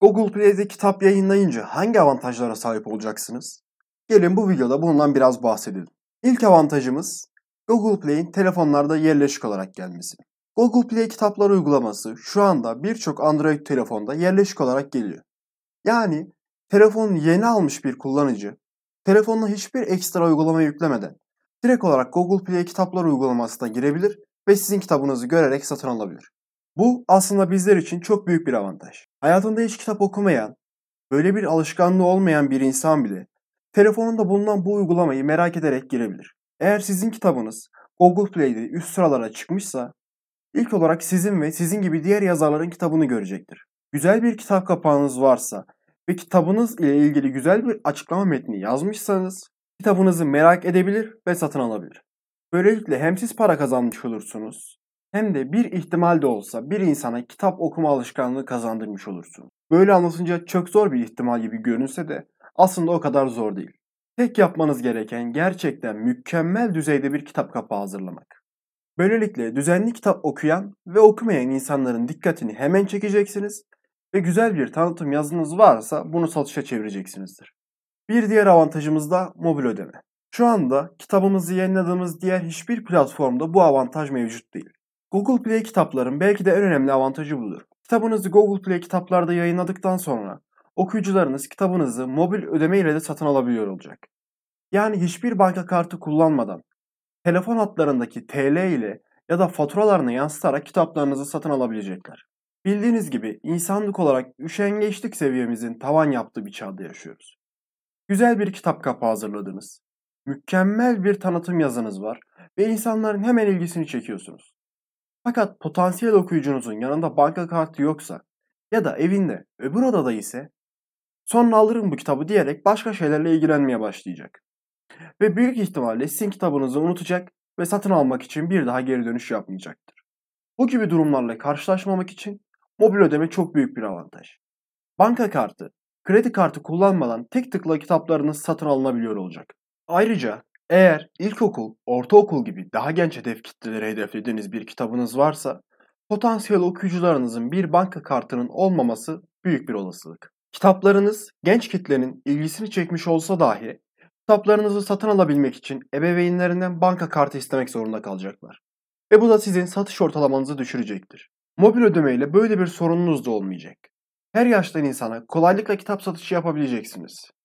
Google Play'de kitap yayınlayınca hangi avantajlara sahip olacaksınız? Gelin bu videoda bundan biraz bahsedelim. İlk avantajımız Google Play'in telefonlarda yerleşik olarak gelmesi. Google Play kitaplar uygulaması şu anda birçok Android telefonda yerleşik olarak geliyor. Yani telefonu yeni almış bir kullanıcı telefonuna hiçbir ekstra uygulama yüklemeden direkt olarak Google Play kitaplar uygulamasına girebilir ve sizin kitabınızı görerek satın alabilir. Bu aslında bizler için çok büyük bir avantaj. Hayatında hiç kitap okumayan, böyle bir alışkanlığı olmayan bir insan bile telefonunda bulunan bu uygulamayı merak ederek girebilir. Eğer sizin kitabınız Google Play'de üst sıralara çıkmışsa ilk olarak sizin ve sizin gibi diğer yazarların kitabını görecektir. Güzel bir kitap kapağınız varsa ve kitabınız ile ilgili güzel bir açıklama metni yazmışsanız kitabınızı merak edebilir ve satın alabilir. Böylelikle hem siz para kazanmış olursunuz hem de bir ihtimal de olsa bir insana kitap okuma alışkanlığı kazandırmış olursunuz. Böyle anlatınca çok zor bir ihtimal gibi görünse de aslında o kadar zor değil. Tek yapmanız gereken gerçekten mükemmel düzeyde bir kitap kapağı hazırlamak. Böylelikle düzenli kitap okuyan ve okumayan insanların dikkatini hemen çekeceksiniz ve güzel bir tanıtım yazınız varsa bunu satışa çevireceksinizdir. Bir diğer avantajımız da mobil ödeme. Şu anda kitabımızı yayınladığımız diğer hiçbir platformda bu avantaj mevcut değil. Google Play kitapların belki de en önemli avantajı budur. Kitabınızı Google Play kitaplarda yayınladıktan sonra okuyucularınız kitabınızı mobil ödeme ile de satın alabiliyor olacak. Yani hiçbir banka kartı kullanmadan telefon hatlarındaki TL ile ya da faturalarını yansıtarak kitaplarınızı satın alabilecekler. Bildiğiniz gibi insanlık olarak üşengeçlik seviyemizin tavan yaptığı bir çağda yaşıyoruz. Güzel bir kitap kapağı hazırladınız. Mükemmel bir tanıtım yazınız var ve insanların hemen ilgisini çekiyorsunuz. Fakat potansiyel okuyucunuzun yanında banka kartı yoksa ya da evinde öbür odada ise sonra alırım bu kitabı diyerek başka şeylerle ilgilenmeye başlayacak. Ve büyük ihtimalle sizin kitabınızı unutacak ve satın almak için bir daha geri dönüş yapmayacaktır. Bu gibi durumlarla karşılaşmamak için mobil ödeme çok büyük bir avantaj. Banka kartı, kredi kartı kullanmadan tek tıkla kitaplarınız satın alınabiliyor olacak. Ayrıca eğer ilkokul, ortaokul gibi daha genç hedef kitleleri hedeflediğiniz bir kitabınız varsa, potansiyel okuyucularınızın bir banka kartının olmaması büyük bir olasılık. Kitaplarınız genç kitlenin ilgisini çekmiş olsa dahi, kitaplarınızı satın alabilmek için ebeveynlerinden banka kartı istemek zorunda kalacaklar. Ve bu da sizin satış ortalamanızı düşürecektir. Mobil ödemeyle böyle bir sorununuz da olmayacak. Her yaştan insana kolaylıkla kitap satışı yapabileceksiniz.